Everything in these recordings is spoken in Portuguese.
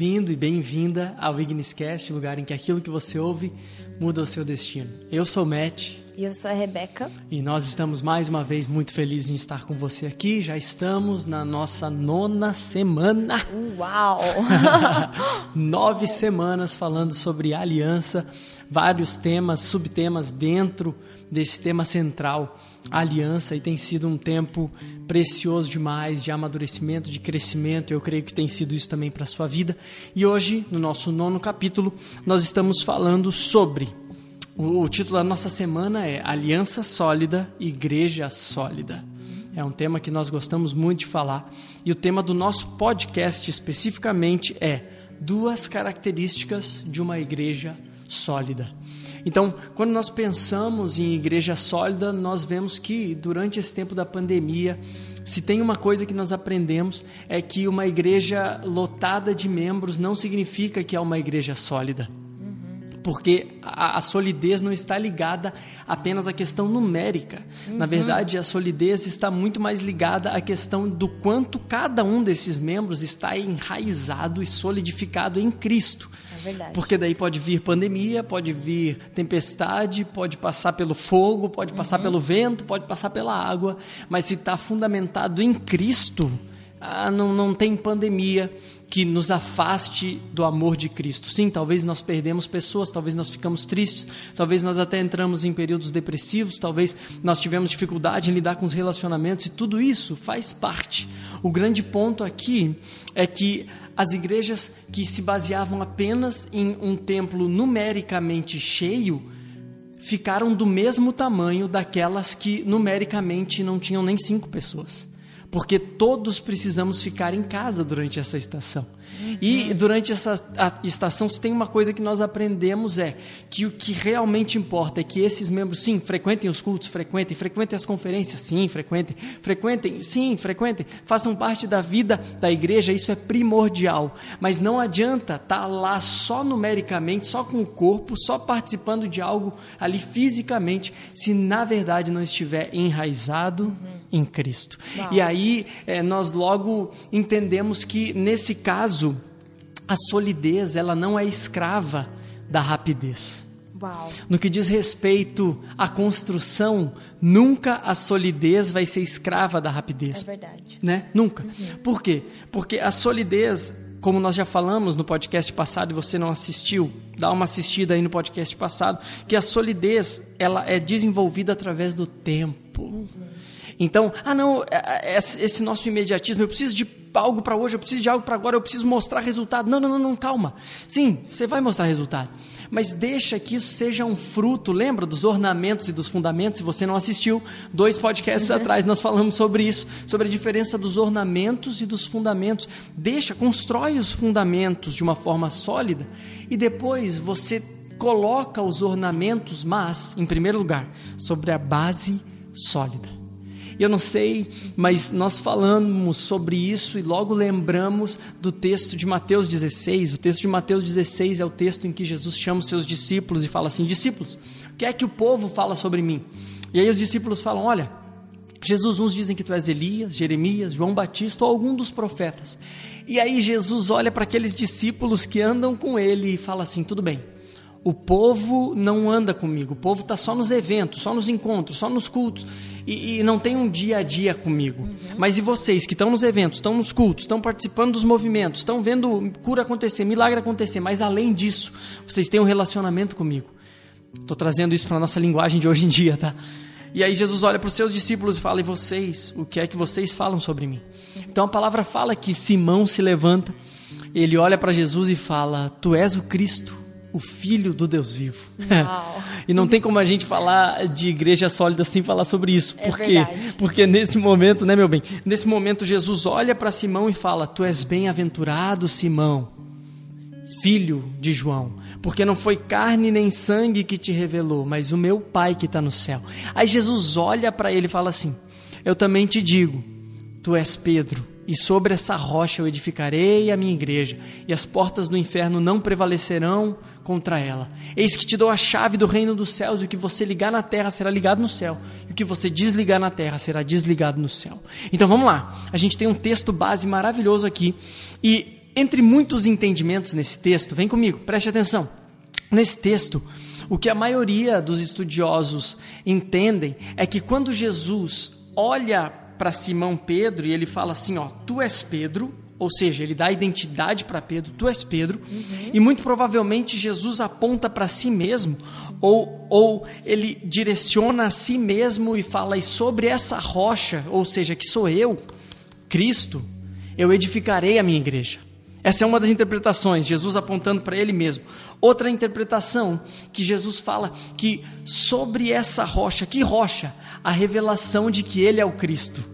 bem-vindo e bem-vinda ao Igniscast, lugar em que aquilo que você ouve muda o seu destino. Eu sou o Matt. E eu sou a Rebeca. E nós estamos mais uma vez muito felizes em estar com você aqui. Já estamos na nossa nona semana. Uau! Nove semanas falando sobre aliança, vários temas, subtemas dentro desse tema central, aliança, e tem sido um tempo precioso demais de amadurecimento, de crescimento. Eu creio que tem sido isso também para a sua vida. E hoje, no nosso nono capítulo, nós estamos falando sobre o, título da nossa semana é Aliança Sólida, Igreja Sólida. É um tema que nós gostamos muito de falar. E o tema do nosso podcast especificamente é Duas características de uma igreja sólida. Então, quando nós pensamos em igreja sólida, nós vemos que durante esse tempo da pandemia, se tem uma coisa que nós aprendemos é que uma igreja lotada de membros não significa que é uma igreja sólida porque a, a, solidez não está ligada apenas à questão numérica. Uhum. Na verdade, a solidez está muito mais ligada à questão do quanto cada um desses membros está enraizado e solidificado em Cristo. É verdade. Porque daí pode vir pandemia, pode vir tempestade, pode passar pelo fogo, pode passar uhum. pelo vento, pode passar pela água, mas se está fundamentado em Cristo, ah, não, não tem pandemia, que nos afaste do amor de Cristo. Sim, talvez nós perdemos pessoas, talvez nós ficamos tristes, talvez nós até entramos em períodos depressivos, talvez nós tivemos dificuldade em lidar com os relacionamentos e tudo isso faz parte. O grande ponto aqui é que as igrejas que se baseavam apenas em um templo numericamente cheio ficaram do mesmo tamanho daquelas que numericamente não tinham nem cinco pessoas porque todos precisamos ficar em casa durante essa estação. E durante essa estação, se tem uma coisa que nós aprendemos é que o que realmente importa é que esses membros, sim, frequentem os cultos, frequentem, frequentem as conferências, sim, frequentem, frequentem, sim, frequentem, façam parte da vida da igreja, isso é primordial. Mas não adianta estar tá lá só numericamente, só com o corpo, só participando de algo ali fisicamente, se na verdade não estiver enraizado uhum. Em Cristo. Uau. E aí é, nós logo entendemos que nesse caso a solidez ela não é escrava da rapidez. Uau. No que diz respeito à construção, nunca a solidez vai ser escrava da rapidez. É verdade. Né? Nunca. Uhum. Por quê? Porque a solidez, como nós já falamos no podcast passado e você não assistiu, dá uma assistida aí no podcast passado, que a solidez ela é desenvolvida através do tempo. Uhum. Então, ah não, é, é, esse nosso imediatismo, eu preciso de algo para hoje, eu preciso de algo para agora, eu preciso mostrar resultado. Não, não, não, não, calma. Sim, você vai mostrar resultado. Mas deixa que isso seja um fruto. Lembra dos ornamentos e dos fundamentos? Se você não assistiu, dois podcasts uhum. atrás nós falamos sobre isso, sobre a diferença dos ornamentos e dos fundamentos. Deixa, constrói os fundamentos de uma forma sólida e depois você coloca os ornamentos, mas, em primeiro lugar, sobre a base sólida. Eu não sei, mas nós falamos sobre isso e logo lembramos do texto de Mateus 16. O texto de Mateus 16 é o texto em que Jesus chama os seus discípulos e fala assim: Discípulos, o que é que o povo fala sobre mim? E aí os discípulos falam: Olha, Jesus, uns dizem que tu és Elias, Jeremias, João Batista ou algum dos profetas. E aí Jesus olha para aqueles discípulos que andam com ele e fala assim: Tudo bem o povo não anda comigo, o povo está só nos eventos, só nos encontros, só nos cultos e, e não tem um dia a dia comigo. Uhum. Mas e vocês que estão nos eventos, estão nos cultos, estão participando dos movimentos, estão vendo cura acontecer, milagre acontecer, mas além disso, vocês têm um relacionamento comigo. Estou trazendo isso para a nossa linguagem de hoje em dia, tá? E aí Jesus olha para os seus discípulos e fala: E vocês, o que é que vocês falam sobre mim? Então a palavra fala que Simão se levanta, ele olha para Jesus e fala: Tu és o Cristo o Filho do Deus vivo. e não tem como a gente falar de igreja sólida sem falar sobre isso. É Por quê? Verdade. Porque nesse momento, né, meu bem? Nesse momento, Jesus olha para Simão e fala: Tu és bem-aventurado, Simão, filho de João, porque não foi carne nem sangue que te revelou, mas o meu Pai que está no céu. Aí Jesus olha para ele e fala assim: Eu também te digo, tu és Pedro e sobre essa rocha eu edificarei a minha igreja, e as portas do inferno não prevalecerão contra ela. Eis que te dou a chave do reino dos céus, e o que você ligar na terra será ligado no céu, e o que você desligar na terra será desligado no céu. Então vamos lá, a gente tem um texto base maravilhoso aqui, e entre muitos entendimentos nesse texto, vem comigo, preste atenção. Nesse texto, o que a maioria dos estudiosos entendem é que quando Jesus olha para Simão Pedro e ele fala assim, ó, tu és Pedro, ou seja, ele dá identidade para Pedro, tu és Pedro, uhum. e muito provavelmente Jesus aponta para si mesmo, ou, ou ele direciona a si mesmo e fala, e sobre essa rocha, ou seja, que sou eu, Cristo, eu edificarei a minha igreja. Essa é uma das interpretações, Jesus apontando para ele mesmo. Outra interpretação, que Jesus fala que sobre essa rocha, que rocha? A revelação de que ele é o Cristo.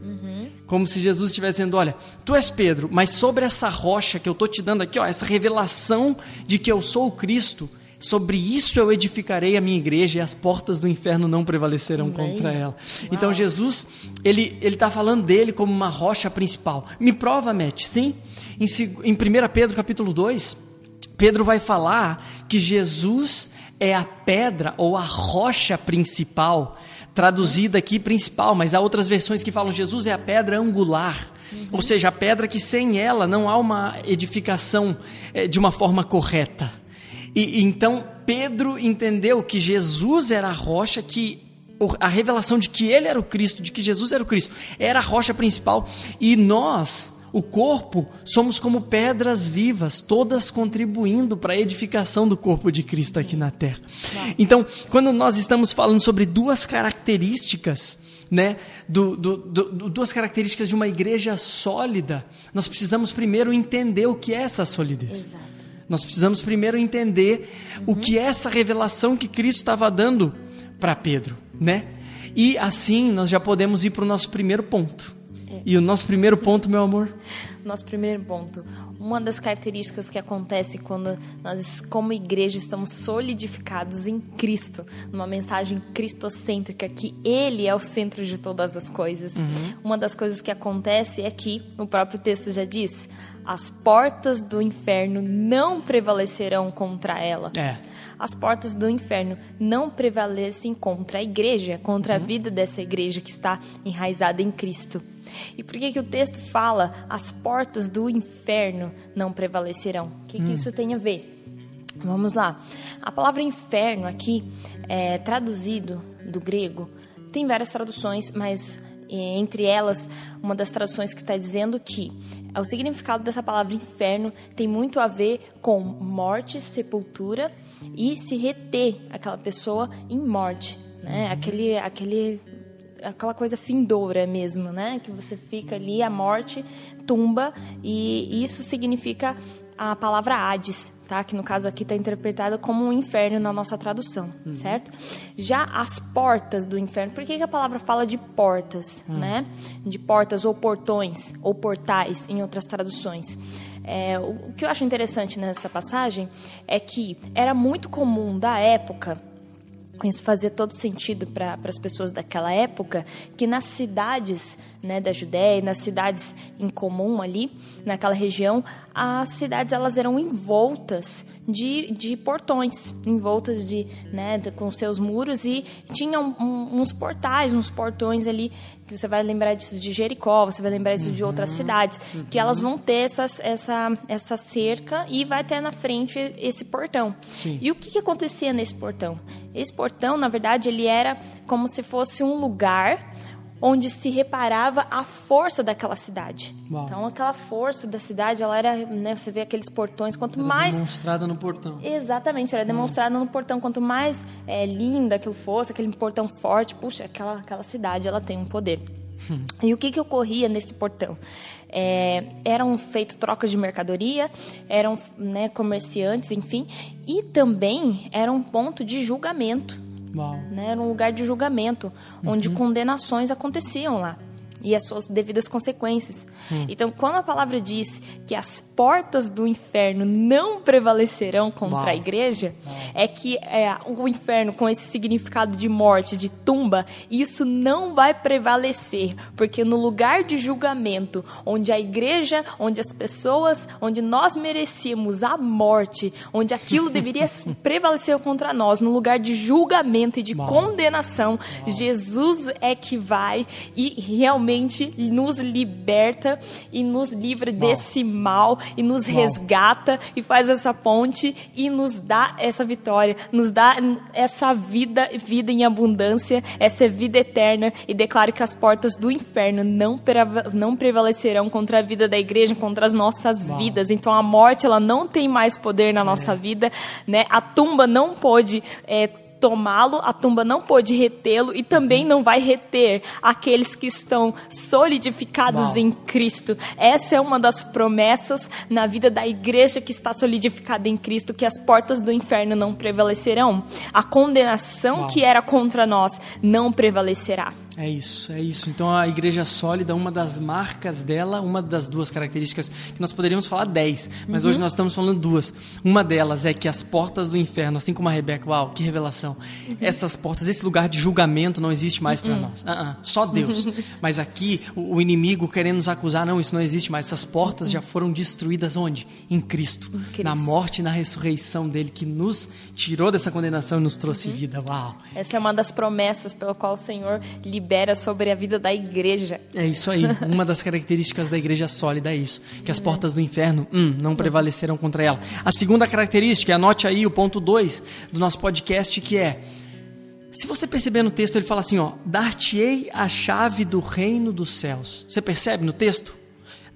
Como se Jesus estivesse dizendo: Olha, tu és Pedro, mas sobre essa rocha que eu estou te dando aqui, ó, essa revelação de que eu sou o Cristo, sobre isso eu edificarei a minha igreja e as portas do inferno não prevalecerão Amém. contra ela. Uau. Então Jesus, ele está falando dele como uma rocha principal. Me prova, Matt, sim? Em, em 1 Pedro capítulo 2, Pedro vai falar que Jesus é a pedra ou a rocha principal traduzida aqui principal, mas há outras versões que falam Jesus é a pedra angular, uhum. ou seja, a pedra que sem ela não há uma edificação é, de uma forma correta. E então Pedro entendeu que Jesus era a rocha que a revelação de que ele era o Cristo, de que Jesus era o Cristo, era a rocha principal e nós o corpo, somos como pedras vivas, todas contribuindo para a edificação do corpo de Cristo aqui na terra. Então, quando nós estamos falando sobre duas características, né, do, do, do, duas características de uma igreja sólida, nós precisamos primeiro entender o que é essa solidez. Exato. Nós precisamos primeiro entender uhum. o que é essa revelação que Cristo estava dando para Pedro, né? E assim nós já podemos ir para o nosso primeiro ponto. E o nosso primeiro ponto, meu amor? Nosso primeiro ponto. Uma das características que acontece quando nós, como igreja, estamos solidificados em Cristo, numa mensagem cristocêntrica, que Ele é o centro de todas as coisas. Uhum. Uma das coisas que acontece é que, o próprio texto já diz, as portas do inferno não prevalecerão contra ela. É as portas do inferno não prevalecem contra a igreja, contra uhum. a vida dessa igreja que está enraizada em Cristo. E por que, que o texto fala as portas do inferno não prevalecerão? O que, que hum. isso tem a ver? Vamos lá. A palavra inferno aqui, é, traduzido do grego, tem várias traduções, mas entre elas, uma das traduções que está dizendo que o significado dessa palavra inferno tem muito a ver com morte, sepultura e se reter aquela pessoa em morte, né? Aquele, aquele aquela coisa findoura mesmo, né? Que você fica ali, a morte tumba, e isso significa a palavra Hades, tá? Que no caso aqui está interpretada como um inferno na nossa tradução, uhum. certo? Já as portas do inferno, por que, que a palavra fala de portas, uhum. né? De portas ou portões ou portais em outras traduções. É, o, o que eu acho interessante nessa passagem é que era muito comum da época isso fazia todo sentido para as pessoas daquela época, que nas cidades né, da Judéia, nas cidades em comum ali, naquela região, as cidades elas eram envoltas de, de portões, envoltas de, né, com seus muros e tinham uns portais, uns portões ali que você vai lembrar disso de Jericó, você vai lembrar disso uhum, de outras uhum. cidades, uhum. que elas vão ter essas, essa, essa cerca e vai ter na frente esse portão. Sim. E o que, que acontecia nesse portão? Esse portão, na verdade, ele era como se fosse um lugar onde se reparava a força daquela cidade. Uau. Então, aquela força da cidade, ela era, né, você vê aqueles portões, quanto era mais demonstrada no portão. Exatamente, era hum. demonstrada no portão, quanto mais é, linda aquilo fosse, aquele portão forte, puxa, aquela aquela cidade, ela tem um poder. Hum. E o que que ocorria nesse portão? É, eram feitas trocas de mercadoria, eram né, comerciantes, enfim, e também era um ponto de julgamento né? Era um lugar de julgamento, onde uhum. condenações aconteciam lá e as suas devidas consequências. Hum. Então, quando a palavra diz que as portas do inferno não prevalecerão contra Uau. a igreja, Uau. é que é, o inferno, com esse significado de morte, de tumba, isso não vai prevalecer, porque no lugar de julgamento, onde a igreja, onde as pessoas, onde nós merecíamos a morte, onde aquilo deveria prevalecer contra nós, no lugar de julgamento e de Uau. condenação, Jesus é que vai e realmente realmente nos liberta e nos livra Uau. desse mal e nos Uau. resgata e faz essa ponte e nos dá essa vitória, nos dá essa vida, vida em abundância, essa vida eterna e declaro que as portas do inferno não, não prevalecerão contra a vida da igreja, contra as nossas Uau. vidas. Então a morte ela não tem mais poder na nossa é. vida, né? A tumba não pode é, tomá-lo, a tumba não pôde retê-lo e também não vai reter aqueles que estão solidificados Uau. em Cristo. Essa é uma das promessas na vida da igreja que está solidificada em Cristo, que as portas do inferno não prevalecerão. A condenação Uau. que era contra nós não prevalecerá. É isso, é isso. Então a igreja sólida, uma das marcas dela, uma das duas características, que nós poderíamos falar dez, mas uhum. hoje nós estamos falando duas. Uma delas é que as portas do inferno, assim como a Rebeca, uau, que revelação. Uhum. Essas portas, esse lugar de julgamento não existe mais para uhum. nós. Uh -uh, só Deus. mas aqui, o, inimigo querendo nos acusar, não, isso não existe mais. Essas portas já foram destruídas onde? Em Cristo. Em Cristo. Na morte e na ressurreição dele, que nos tirou dessa condenação e nos trouxe uhum. vida. Uau. Essa é uma das promessas pela qual o Senhor libera libera sobre a vida da igreja. É isso aí. Uma das características da igreja sólida é isso: que as portas do inferno hum, não prevalecerão contra ela. A segunda característica, anote aí o ponto 2 do nosso podcast, que é. Se você perceber no texto, ele fala assim: ó, dar-te-ei a chave do reino dos céus. Você percebe no texto?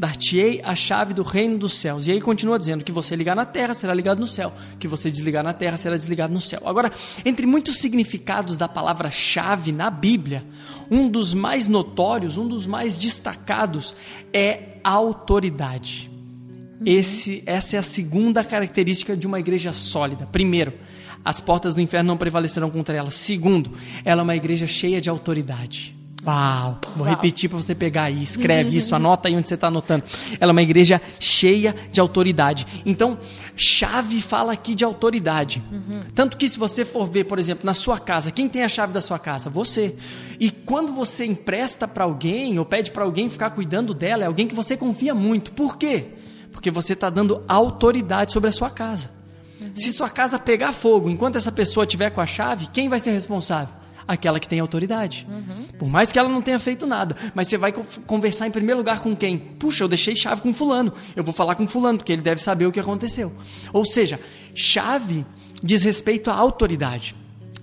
Dar-te-ei a chave do reino dos céus. E aí continua dizendo que você ligar na terra será ligado no céu, que você desligar na terra será desligado no céu. Agora, entre muitos significados da palavra chave na Bíblia, um dos mais notórios, um dos mais destacados é autoridade. Uhum. Esse, essa é a segunda característica de uma igreja sólida. Primeiro, as portas do inferno não prevalecerão contra ela. Segundo, ela é uma igreja cheia de autoridade. Uau! Vou Uau. repetir para você pegar aí. Escreve isso, anota aí onde você está anotando. Ela é uma igreja cheia de autoridade. Então, chave fala aqui de autoridade. Uhum. Tanto que se você for ver, por exemplo, na sua casa, quem tem a chave da sua casa? Você. E quando você empresta para alguém ou pede para alguém ficar cuidando dela, é alguém que você confia muito. Por quê? Porque você está dando autoridade sobre a sua casa. Uhum. Se sua casa pegar fogo enquanto essa pessoa tiver com a chave, quem vai ser responsável? Aquela que tem autoridade. Uhum. Por mais que ela não tenha feito nada, mas você vai conversar em primeiro lugar com quem? Puxa, eu deixei chave com fulano. Eu vou falar com fulano porque ele deve saber o que aconteceu. Ou seja, chave diz respeito à autoridade.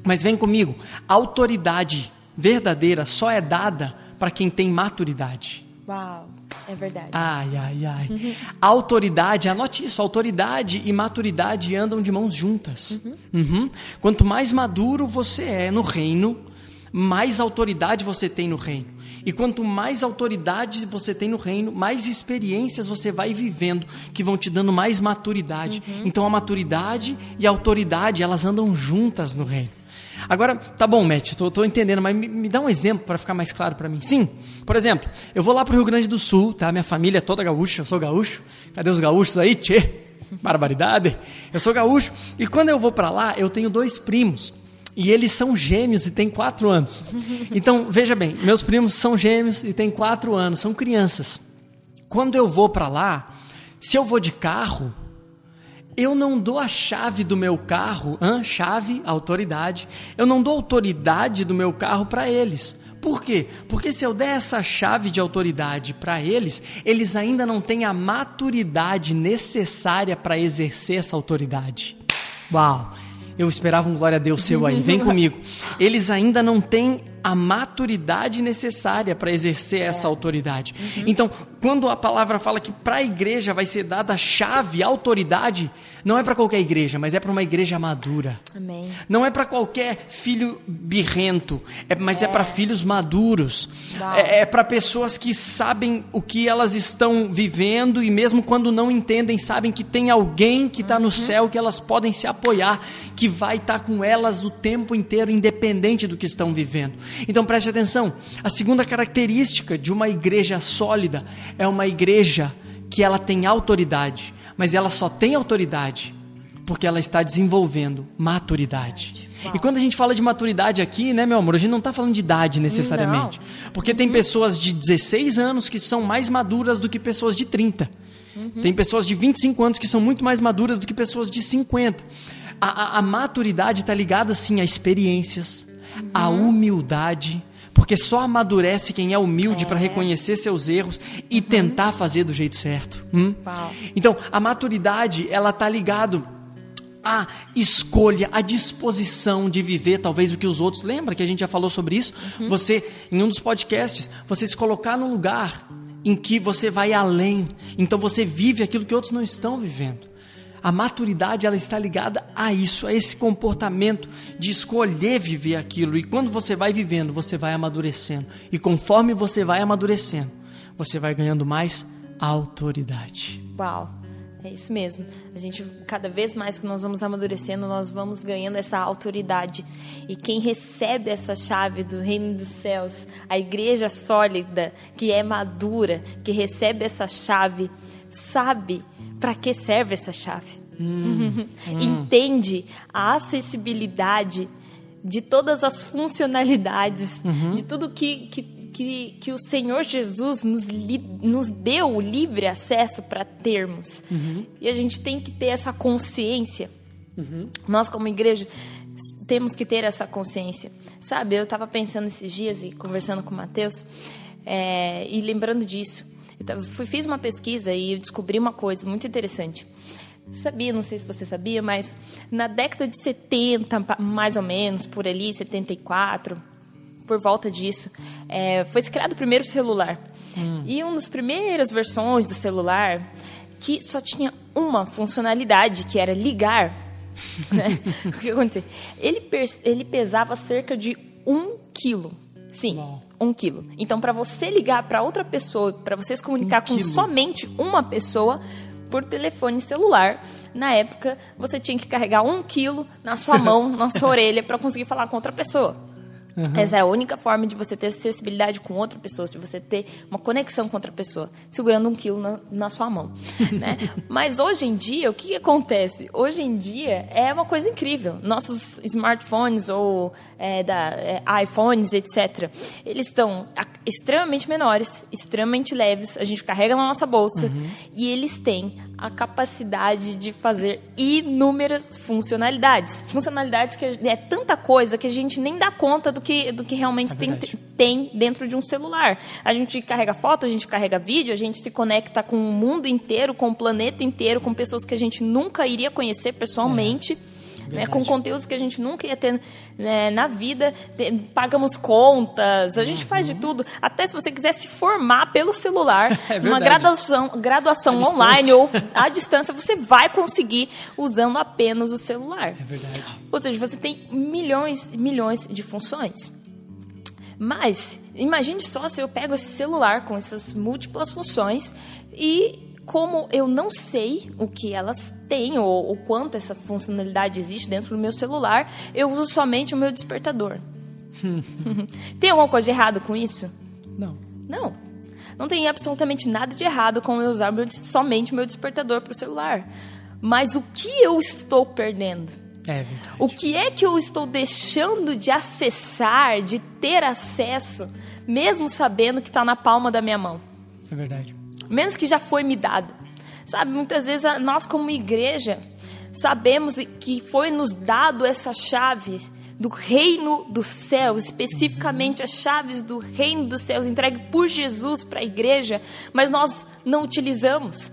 Mas vem comigo, autoridade verdadeira só é dada para quem tem maturidade. Uau, é verdade. Ai, ai, ai. Uhum. Autoridade, anote isso, autoridade e maturidade andam de mãos juntas. Uhum. Uhum. Quanto mais maduro você é no reino, mais autoridade você tem no reino. E quanto mais autoridade você tem no reino, mais experiências você vai vivendo que vão te dando mais maturidade. Uhum. Então a maturidade e a autoridade, elas andam juntas no reino. Agora, tá bom, Matt, tô, tô entendendo, mas me, me, dá um exemplo para ficar mais claro para mim. Sim, por exemplo, eu vou lá pro Rio Grande do Sul, tá? Minha família é toda gaúcha, eu sou gaúcho. Cadê os gaúchos aí, tchê? Barbaridade. Eu sou gaúcho. E quando eu vou para lá, eu tenho dois primos. E eles são gêmeos e têm quatro anos. Então, veja bem, meus primos são gêmeos e têm quatro anos, são crianças. Quando eu vou para lá, se eu vou de carro, eu não dou a chave do meu carro, hein? chave, autoridade. Eu não dou autoridade do meu carro para eles. Por quê? Porque se eu der essa chave de autoridade para eles, eles ainda não têm a maturidade necessária para exercer essa autoridade. Uau! Eu esperava um glória a Deus seu aí. Vem comigo. Eles ainda não têm a maturidade necessária para exercer essa autoridade. Uhum. Então, quando a palavra fala que para a igreja vai ser dada a chave, autoridade, não é para qualquer igreja, mas é para uma igreja madura. Amém. Não é para qualquer filho birrento, é, mas é, é para filhos maduros. É, é para pessoas que sabem o que elas estão vivendo e mesmo quando não entendem, sabem que tem alguém que está uhum. no céu que elas podem se apoiar, que vai estar tá com elas o tempo inteiro, independente do que estão vivendo. Então preste atenção. A segunda característica de uma igreja sólida é uma igreja que ela tem autoridade, mas ela só tem autoridade porque ela está desenvolvendo maturidade. Uau. E quando a gente fala de maturidade aqui, né, meu amor, a gente não está falando de idade necessariamente. Não. Porque uhum. tem pessoas de 16 anos que são mais maduras do que pessoas de 30. Uhum. Tem pessoas de 25 anos que são muito mais maduras do que pessoas de 50. A, a, a maturidade está ligada, sim, a experiências, uhum. a humildade, Porque só amadurece quem é humilde para reconhecer seus erros e tentar fazer do jeito certo. Hum? Então, a maturidade, ela tá ligado a escolha, a disposição de viver talvez o que os outros lembra que a gente já falou sobre isso. Você em um dos podcasts, você se colocar num lugar em que você vai além. Então você vive aquilo que outros não estão vivendo. A maturidade ela está ligada a isso, a esse comportamento de escolher viver aquilo. E quando você vai vivendo, você vai amadurecendo. E conforme você vai amadurecendo, você vai ganhando mais autoridade. Uau. É isso mesmo. A gente, cada vez mais que nós vamos amadurecendo, nós vamos ganhando essa autoridade. E quem recebe essa chave do reino dos céus, a igreja sólida, que é madura, que recebe essa chave, sabe para que serve essa chave. Entende a acessibilidade de todas as funcionalidades, de tudo que, que, que, que o Senhor Jesus nos, li, nos deu o livre acesso para termos. E a gente tem que ter essa consciência. Nós, como igreja, temos que ter essa consciência. Sabe, eu estava pensando esses dias e conversando com o Mateus, é, e lembrando disso. Eu fiz uma pesquisa e eu descobri uma coisa muito interessante. Sabia, não sei se você sabia, mas na década de 70, pa- mais ou menos, por ali, 74, por volta disso, é, foi criado o primeiro celular. E uma das primeiras versões do celular que só tinha uma funcionalidade, que era ligar. né? o que aconteceu? Ele, ele pesava cerca de um quilo. Sim. Um quilo. Então, para você ligar para outra pessoa, para você se comunicar com quilo. somente uma pessoa por telefone celular, na época você tinha que carregar um quilo na sua mão, na sua orelha, para conseguir falar com outra pessoa. Essa era a única forma de você ter acessibilidade com outra pessoa, de você ter uma conexão com outra pessoa, segurando um quilo na, na sua mão. né? Mas hoje em dia, o que, que acontece? Hoje em dia é uma coisa incrível. Nossos smartphones ou é, da, é, iPhones, etc., eles estão extremamente menores, extremamente leves, a gente carrega na nossa bolsa e eles têm a capacidade de fazer inúmeras funcionalidades. Funcionalidades que é tanta coisa que a gente nem dá conta do que, do que realmente É tem, tem dentro de um celular. A gente carrega foto, a gente carrega vídeo, a gente se conecta com o mundo inteiro, com o planeta inteiro, com pessoas que a gente nunca iria conhecer pessoalmente. Né, com conteúdos que a gente nunca ia ter né, na vida, Te- pagamos contas, a gente faz de tudo. Até se você quiser se formar pelo celular, É uma graduação, graduação À online distância. ou à distância, você vai conseguir usando apenas o celular. É verdade. Ou seja, você tem milhões e milhões de funções. Mas, imagine só se eu pego esse celular com essas múltiplas funções e como eu não sei o que elas têm ou o quanto essa funcionalidade existe dentro do meu celular, eu uso somente o meu despertador. tem alguma coisa de errado com isso? Não. Não. Não tem absolutamente nada de errado com eu usar meu- somente o meu despertador para o celular. Mas o que eu estou perdendo? É verdade. O que é que eu estou deixando de acessar, de ter acesso, mesmo sabendo que está na palma da minha mão? É verdade. Menos que já foi me dado. Sabe, muitas vezes nós, como igreja, sabemos que foi nos dado essa chave do reino dos céus, especificamente as chaves do reino dos céus entregue por Jesus para a igreja, mas nós não utilizamos.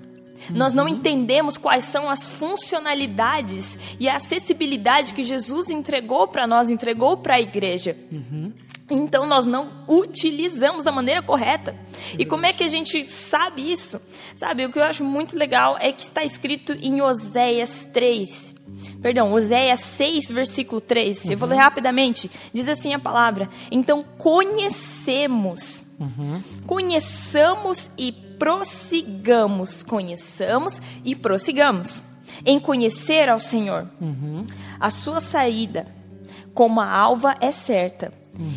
Nós não entendemos quais são as funcionalidades e a acessibilidade que Jesus entregou para nós, entregou para a igreja. Então nós não utilizamos da maneira correta. E como é que a gente sabe isso? Sabe, o que eu acho muito legal é que está escrito em Oséias 3. Perdão, Oséias 6, versículo 3. Eu vou ler rapidamente. Diz assim a palavra: Então conhecemos. Conheçamos e prossigamos. Conheçamos e prossigamos. Em conhecer ao Senhor. A sua saída, como a alva, é certa.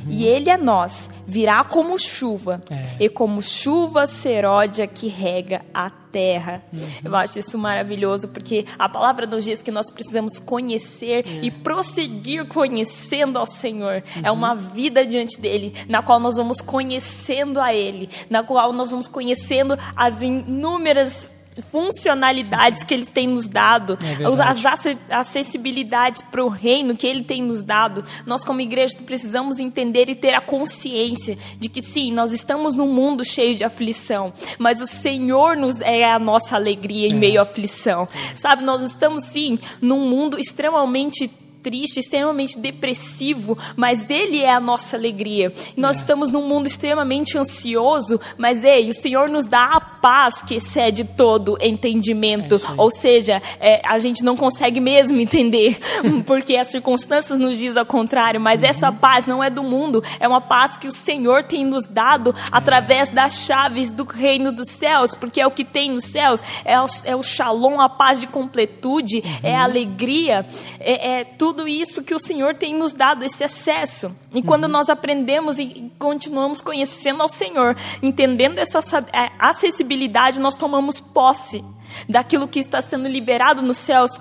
E ele a nós virá como chuva, É. e como chuva seródia que rega a terra. Eu acho isso maravilhoso, porque a palavra nos diz que nós precisamos conhecer e prosseguir conhecendo ao Senhor. É uma vida diante dele, na qual nós vamos conhecendo a ele, na qual nós vamos conhecendo as inúmeras funcionalidades que Ele tem nos dado, É as ac- acessibilidades para o reino que Ele tem nos dado. Nós, como igreja, precisamos entender e ter a consciência de que sim, nós estamos num mundo cheio de aflição, mas o Senhor nos é a nossa alegria em meio à aflição. Sabe, nós estamos sim num mundo extremamente triste, extremamente depressivo, mas Ele é a nossa alegria. E nós estamos num mundo extremamente ansioso, mas ei, o Senhor nos dá a paz que excede todo entendimento. É. Ou seja, é, a gente não consegue mesmo entender, porque as circunstâncias nos dizem ao contrário, mas essa paz não é do mundo, é uma paz que o Senhor tem nos dado através das chaves do reino dos céus, porque é o que tem nos céus, é o, é o shalom, a paz de completude, é a alegria, é, é tudo isso que o Senhor tem nos dado, esse acesso. E quando nós aprendemos e continuamos conhecendo ao Senhor, entendendo essa é, acessibilidade, nós tomamos posse daquilo que está sendo liberado nos céus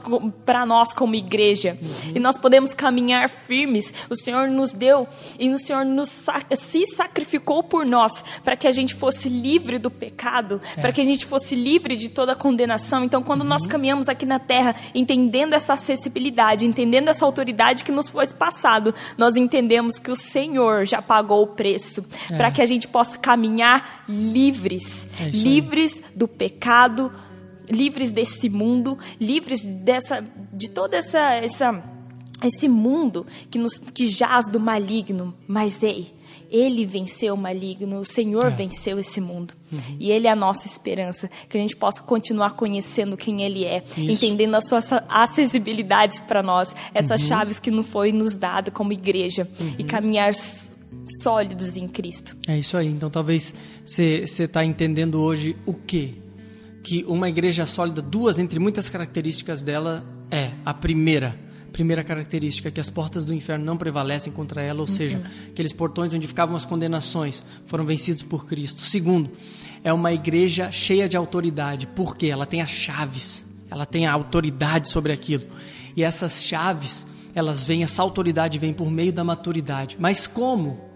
para nós como igreja. E nós podemos caminhar firmes. O Senhor nos deu e o Senhor nos se sacrificou por nós para que a gente fosse livre do pecado, para que a gente fosse livre de toda condenação. Então, quando nós caminhamos aqui na terra, entendendo essa acessibilidade, entendendo essa autoridade que nos foi passado, nós entendemos que o Senhor já pagou o preço para que a gente possa caminhar livres, É livres do pecado, livres desse mundo, livres dessa, de toda essa, essa esse mundo que nos que jaz do maligno. Mas ei, ele venceu o maligno, o Senhor venceu esse mundo. E Ele é a nossa esperança, que a gente possa continuar conhecendo quem Ele é, entendendo as suas acessibilidades para nós, essas chaves que não foi nos dado como igreja, e caminhar sólidos em Cristo. É isso aí. Então talvez você está entendendo hoje o quê? Que uma igreja sólida, duas entre muitas características dela, é a primeira. Primeira característica, que as portas do inferno não prevalecem contra ela, ou seja, aqueles portões onde ficavam as condenações foram vencidos por Cristo. Segundo, é uma igreja cheia de autoridade, porque ela tem as chaves, ela tem a autoridade sobre aquilo. E essas chaves, elas vêm, essa autoridade vem por meio da maturidade. Mas como?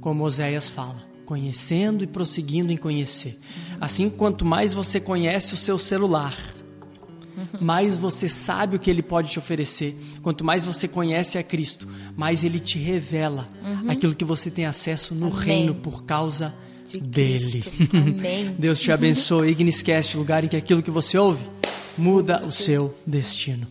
como Oséias fala, conhecendo e prosseguindo em conhecer. Assim, quanto mais você conhece o seu celular, mais você sabe o que ele pode te oferecer. Quanto mais você conhece a Cristo, mais ele te revela aquilo que você tem acesso no Amém. reino por causa De dele. Amém. Deus te abençoe. Igniscast, lugar em que aquilo que você ouve muda o seu destino.